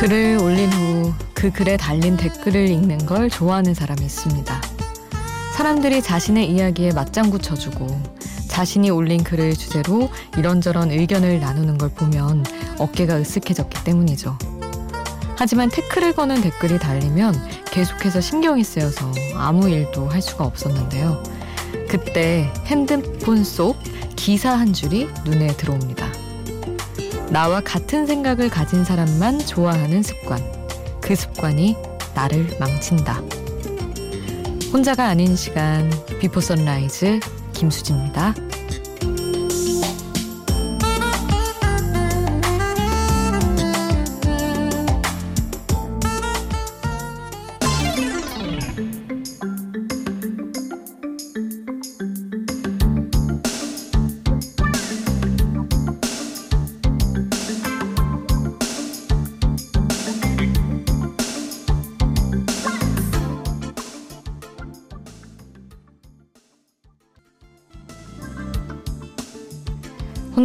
글을 올린 후 그 글에 달린 댓글을 읽는 걸 좋아하는 사람이 있습니다. 사람들이 자신의 이야기에 맞장구 쳐주고 자신이 올린 글을 주제로 이런저런 의견을 나누는 걸 보면 어깨가 으쓱해졌기 때문이죠. 하지만 태클을 거는 댓글이 달리면 계속해서 신경이 쓰여서 아무 일도 할 수가 없었는데요. 그때 핸드폰 속 기사 한 줄이 눈에 들어옵니다. 나와 같은 생각을 가진 사람만 좋아하는 습관. 그 습관이 나를 망친다. 혼자가 아닌 시간 비포 선라이즈 김수지입니다.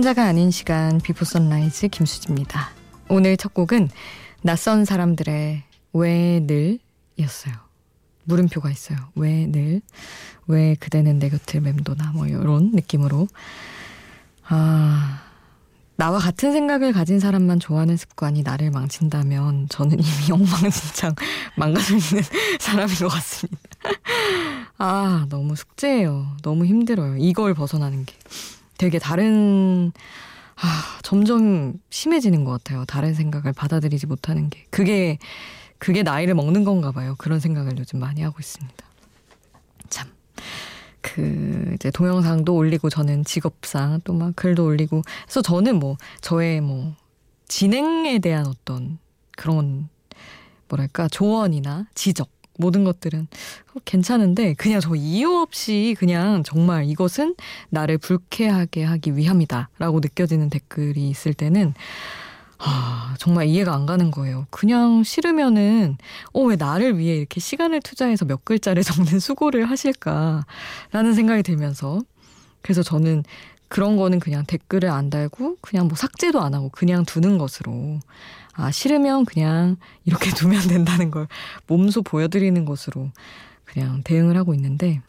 혼자가 아닌 시간 비포 선라이즈 김수지입니다. 오늘 첫 곡은 낯선 사람들의 왜 늘이었어요. 물음표가 있어요. 왜 늘? 왜 그대는 내 곁을 맴도나? 뭐 이런 느낌으로. 아, 나와 같은 생각을 가진 사람만 좋아하는 습관이 나를 망친다면 저는 이미 엉망진창 망가져 있는 사람인 것 같습니다. 아, 너무 숙제예요. 너무 힘들어요. 이걸 벗어나는 게. 되게 다른 아, 점점 심해지는 것 같아요. 다른 생각을 받아들이지 못하는 게. 그게, 그게 나이를 먹는 건가 봐요. 그런 생각을 요즘 많이 하고 있습니다. 참. 그, 이제 동영상도 올리고 저는 직업상 또 막 글도 올리고. 그래서 저는 뭐, 저의 뭐, 진행에 대한 어떤 그런, 뭐랄까, 조언이나 지적. 모든 것들은 괜찮은데 그냥 저 이유 없이 그냥 정말 이것은 나를 불쾌하게 하기 위함이다라고 느껴지는 댓글이 있을 때는 아, 정말 이해가 안 가는 거예요. 그냥 싫으면은, 어, 왜 나를 위해 이렇게 시간을 투자해서 몇 글자를 적는 수고를 하실까라는 생각이 들면서. 그래서 저는 그런 거는 그냥 댓글을 안 달고 그냥 뭐 삭제도 안 하고 그냥 두는 것으로 아, 싫으면 그냥 이렇게 두면 된다는 걸 몸소 보여드리는 것으로 그냥 대응을 하고 있는데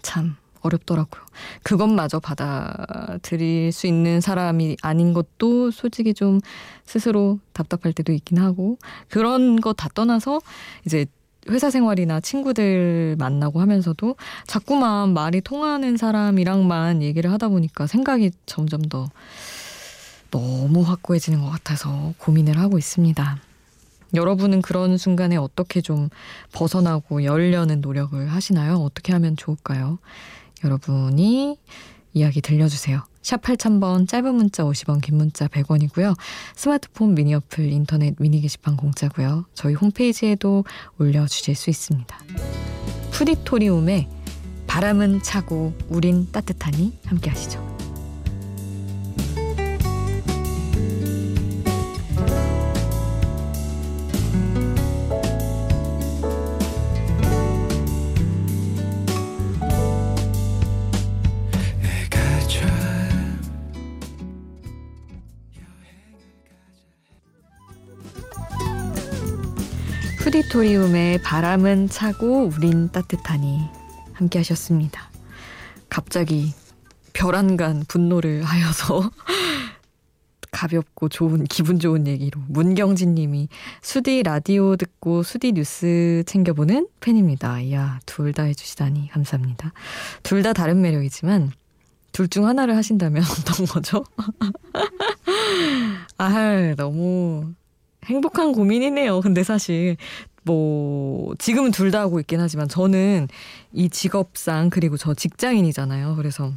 참 어렵더라고요. 그것마저 받아들일 수 있는 사람이 아닌 것도 솔직히 좀 스스로 답답할 때도 있긴 하고 그런 거 다 떠나서 이제 회사 생활이나 친구들 만나고 하면서도 자꾸만 말이 통하는 사람이랑만 얘기를 하다 보니까 생각이 점점 더 너무 확고해지는 것 같아서 고민을 하고 있습니다. 여러분은 그런 순간에 어떻게 좀 벗어나고 열려는 노력을 하시나요? 어떻게 하면 좋을까요? 여러분이 이야기 들려주세요. 샵 8000번 짧은 문자 50원 긴 문자 100원이고요. 스마트폰 미니 어플 인터넷 미니 게시판 공짜고요. 저희 홈페이지에도 올려주실 수 있습니다. 푸디토리움의 바람은 차고 우린 따뜻하니 함께 하시죠. 푸디토리움의 바람은 차고 우린 따뜻하니 함께 하셨습니다. 갑자기 별안간 분노를 하여서 가볍고 좋은 기분 좋은 얘기로 문경진 님이 수디 라디오 듣고 수디 뉴스 챙겨보는 팬입니다. 이야 둘 다 해주시다니 감사합니다. 둘 다 다른 매력이지만 둘 중 하나를 하신다면 어떤 거죠? 아 너무 행복한 고민이네요. 근데 사실 뭐 지금은 둘 다 하고 있긴 하지만 저는 이 직업상 그리고 저 직장인이잖아요. 그래서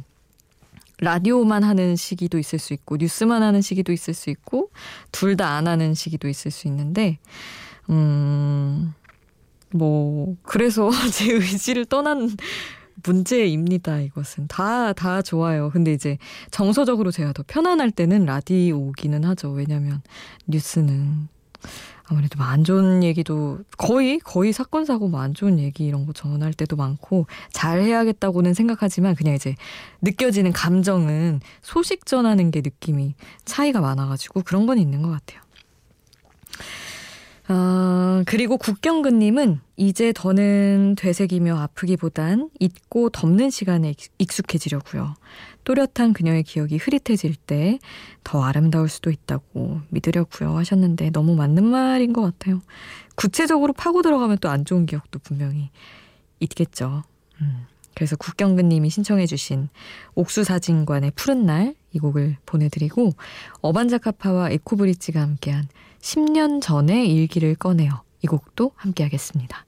라디오만 하는 시기도 있을 수 있고 뉴스만 하는 시기도 있을 수 있고 둘 다 안 하는 시기도 있을 수 있는데 음. 뭐 그래서 제 의지를 떠난 문제입니다. 이것은 다다 좋아요. 근데 이제 정서적으로 제가 더 편안할 때는 라디오기는 하죠. 왜냐면 뉴스는 아무래도 뭐안 좋은 얘기도 거의 거의 사건 사고 뭐 안 좋은 얘기 이런 거 전할 때도 많고 잘 해야겠다고는 생각하지만 그냥 이제 느껴지는 감정은 소식 전하는 게 느낌이 차이가 많아가지고 그런 건 있는 것 같아요. 어, 그리고 국경근님은 이제 더는 되새기며 아프기보단 잊고 덮는 시간에 익숙해지려고요. 또렷한 그녀의 기억이 흐릿해질 때 더 아름다울 수도 있다고 믿으려고요 하셨는데 너무 맞는 말인 것 같아요. 구체적으로 파고 들어가면 또 안 좋은 기억도 분명히 있겠죠. 음. 그래서 국경근님이 신청해주신 옥수사진관의 푸른 날 이 곡을 보내드리고 어반자카파와 에코브리지가 함께한 10년 전의 일기를 꺼내요. 이 곡도 함께하겠습니다.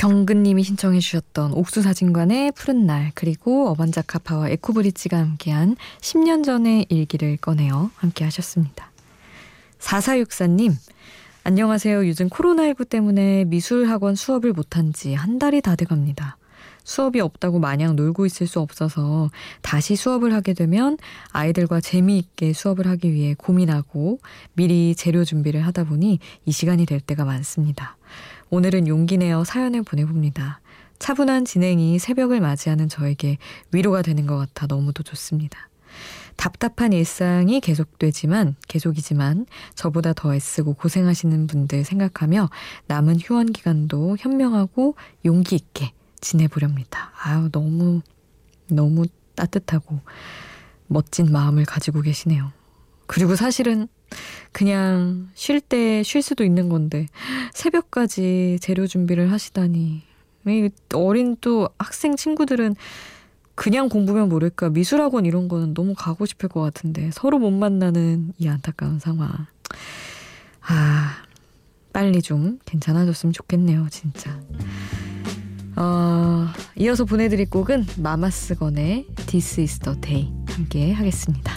경근님이 신청해 주셨던 옥수사진관의 푸른 날 그리고 어반자카파와 에코브리지가 함께한 10년 전의 일기를 꺼내어 함께 하셨습니다. 4464님 안녕하세요. 요즘 코로나19 때문에 미술학원 수업을 못한 지 한 달이 다 돼갑니다. 수업이 없다고 마냥 놀고 있을 수 없어서 다시 수업을 하게 되면 아이들과 재미있게 수업을 하기 위해 고민하고 미리 재료 준비를 하다 보니 이 시간이 될 때가 많습니다. 오늘은 용기 내어 사연을 보내봅니다. 차분한 진행이 새벽을 맞이하는 저에게 위로가 되는 것 같아 너무도 좋습니다. 답답한 일상이 계속되지만 계속이지만 저보다 더 애쓰고 고생하시는 분들 생각하며 남은 휴원 기간도 현명하고 용기 있게 지내보렵니다. 아유 너무 너무 따뜻하고 멋진 마음을 가지고 계시네요. 그리고 사실은 그냥 쉴 때 쉴 수도 있는 건데 새벽까지 재료 준비를 하시다니. 어린 또 학생 친구들은 그냥 공부면 모를까. 미술학원 이런 거는 너무 가고 싶을 것 같은데 서로 못 만나는 이 안타까운 상황. 아 빨리 좀 괜찮아졌으면 좋겠네요 진짜. 어, 이어서 보내드릴 곡은 마마스건의 This is the day 함께 하겠습니다.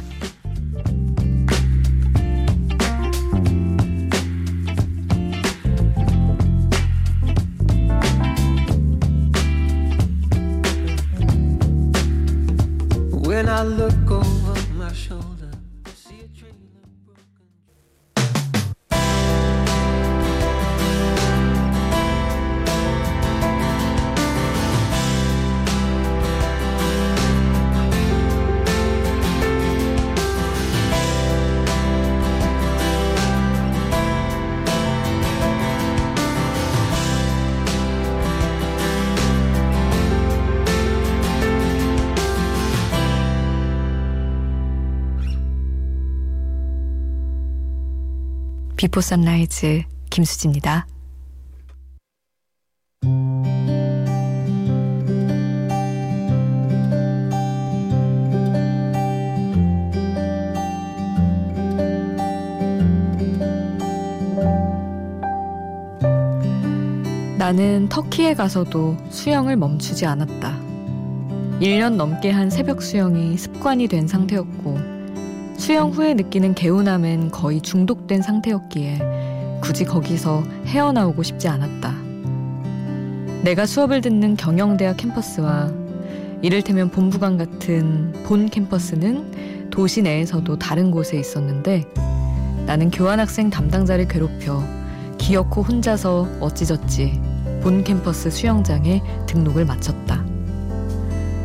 비포 선라이즈 김수지입니다. 나는 터키에 가서도 수영을 멈추지 않았다. 1년 넘게 한 새벽 수영이 습관이 된 상태였고, 수영 후에 느끼는 개운함은 거의 중독된 상태였기에 굳이 거기서 헤어나오고 싶지 않았다. 내가 수업을 듣는 경영대학 캠퍼스와 이를테면 본부관 같은 본 캠퍼스는 도시 내에서도 다른 곳에 있었는데 나는 교환학생 담당자를 괴롭혀 기어코 혼자서 어찌저찌 본 캠퍼스 수영장에 등록을 마쳤다.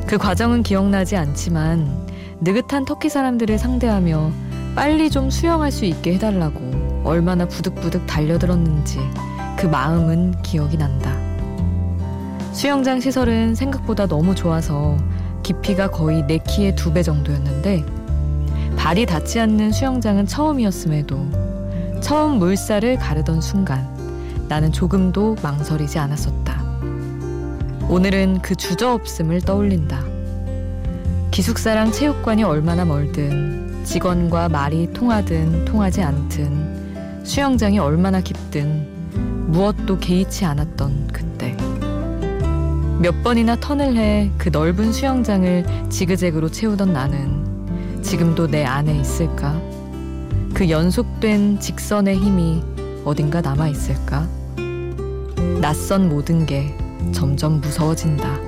그 과정은 기억나지 않지만 느긋한 터키 사람들을 상대하며 빨리 좀 수영할 수 있게 해달라고 얼마나 부득부득 달려들었는지 그 마음은 기억이 난다. 수영장 시설은 생각보다 너무 좋아서 깊이가 거의 내 키의 두 배 정도였는데 발이 닿지 않는 수영장은 처음이었음에도 처음 물살을 가르던 순간 나는 조금도 망설이지 않았었다. 오늘은 그 주저없음을 떠올린다. 기숙사랑 체육관이 얼마나 멀든 직원과 말이 통하든 통하지 않든 수영장이 얼마나 깊든 무엇도 개의치 않았던 그때 몇 번이나 턴을 해 그 넓은 수영장을 지그재그로 채우던 나는 지금도 내 안에 있을까? 그 연속된 직선의 힘이 어딘가 남아 있을까? 낯선 모든 게 점점 무서워진다.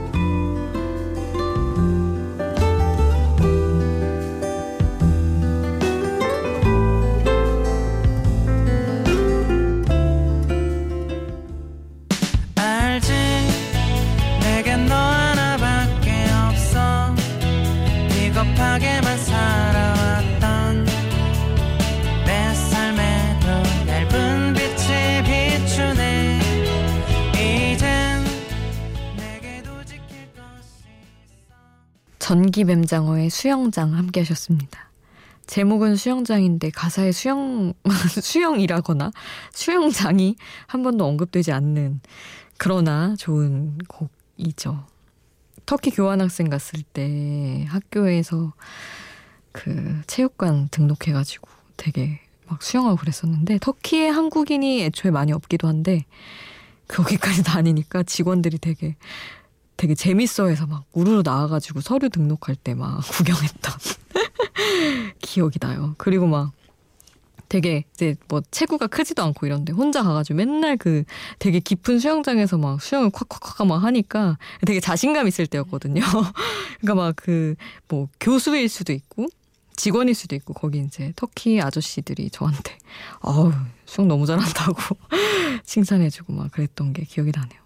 전기 뱀장어의 수영장 함께 하셨습니다. 제목은 수영장인데 가사에 수영, 수영이라거나 수영장이 한 번도 언급되지 않는 그러나 좋은 곡이죠. 터키 교환학생 갔을 때 학교에서 그 체육관 등록해가지고 되게 막 수영하고 그랬었는데 터키에 한국인이 애초에 많이 없기도 한데 거기까지 다니니까 직원들이 되게 되게 재밌어해서 막 우르르 나와가지고 서류 등록할 때 막 구경했던 기억이 나요. 그리고 막 되게 이제 뭐 체구가 크지도 않고 이런데 혼자 가가지고 맨날 그 되게 깊은 수영장에서 막 수영을 콱콱콱 막 하니까 되게 자신감 있을 때였거든요. 그러니까 막 그 뭐 교수일 수도 있고 직원일 수도 있고 거기 이제 터키 아저씨들이 저한테 어우 수영 너무 잘한다고 칭찬해주고 막 그랬던 게 기억이 나네요.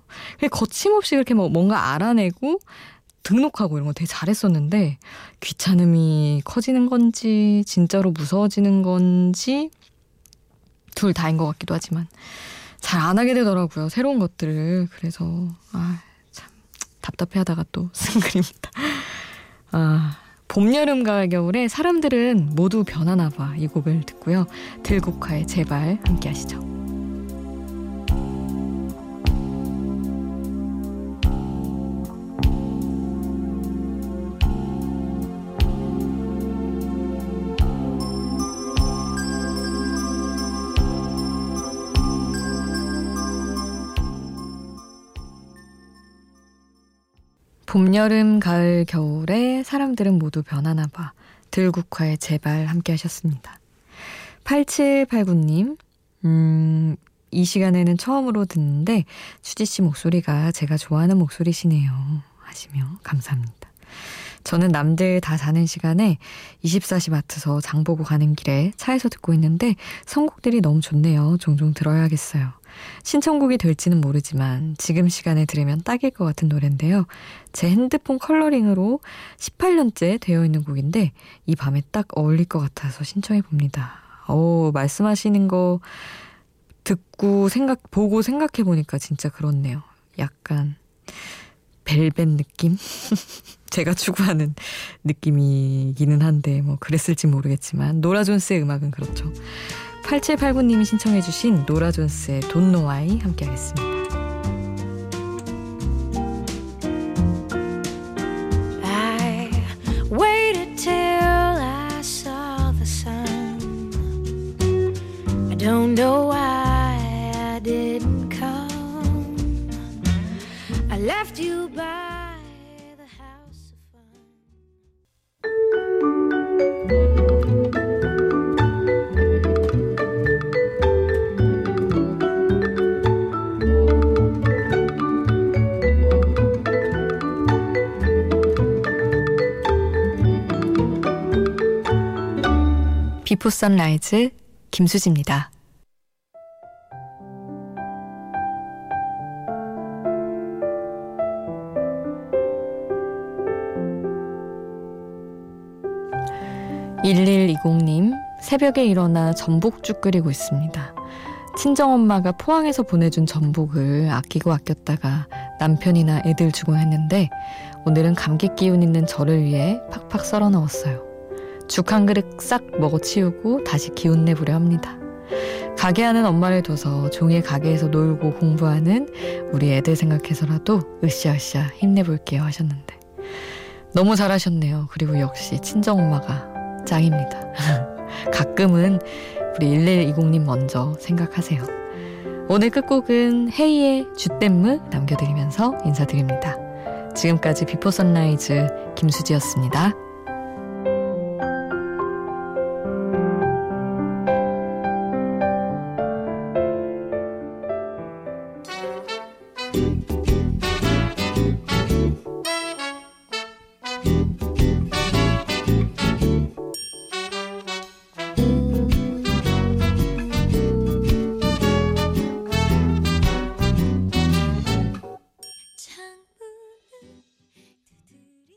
거침없이 그렇게 뭐 뭔가 알아내고 등록하고 이런 거 되게 잘했었는데 귀찮음이 커지는 건지 진짜로 무서워지는 건지 둘 다인 것 같기도 하지만 잘 안 하게 되더라고요. 새로운 것들을. 그래서 아, 참 답답해하다가 또 쓴 글입니다. 아, 봄, 여름, 가을, 겨울에 사람들은 모두 변하나 봐. 이 곡을 듣고요. 들국화의 제발 함께 하시죠. 봄, 여름, 가을, 겨울에 사람들은 모두 변하나 봐. 들국화의 제발 함께 하셨습니다. 8789님, 음, 이 시간에는 처음으로 듣는데 수지 씨 목소리가 제가 좋아하는 목소리시네요. 하시며 감사합니다. 저는 남들 다 자는 시간에 24시 마트서 장 보고 가는 길에 차에서 듣고 있는데 선곡들이 너무 좋네요. 종종 들어야겠어요. 신청곡이 될지는 모르지만 지금 시간에 들으면 딱일 것 같은 노래인데요. 제 핸드폰 컬러링으로 18년째 되어 있는 곡인데 이 밤에 딱 어울릴 것 같아서 신청해 봅니다. 오, 말씀하시는 거 듣고 생각, 보고 생각해 보니까 진짜 그렇네요. 약간 벨벳 느낌? 제가 추구하는 느낌이기는 한데 뭐 그랬을지 모르겠지만 노라 존스의 음악은 그렇죠. 8789님이 신청해 주신 노라 존스의 Why 함께 하겠습니다. 비포 선라이즈 김수지입니다. (1120님) 새벽에 일어나 전복죽 끓이고 있습니다. 친정엄마가 포항에서 보내준 전복을 아끼고 아꼈다가 남편이나 애들 주곤 했는데 오늘은 감기 기운 있는 저를 위해 팍팍 썰어 넣었어요. 죽 한 그릇 싹 먹어치우고 다시 기운 내보려 합니다. 가게 하는 엄마를 둬서 종일 가게에서 놀고 공부하는 우리 애들 생각해서라도 으쌰으쌰 힘내볼게요 하셨는데 너무 잘하셨네요. 그리고 역시 친정엄마가 짱입니다. 가끔은 우리 1120님 먼저 생각하세요. 오늘 끝곡은 헤이의 주댐무 남겨드리면서 인사드립니다. 지금까지 비포 선라이즈 김수지였습니다.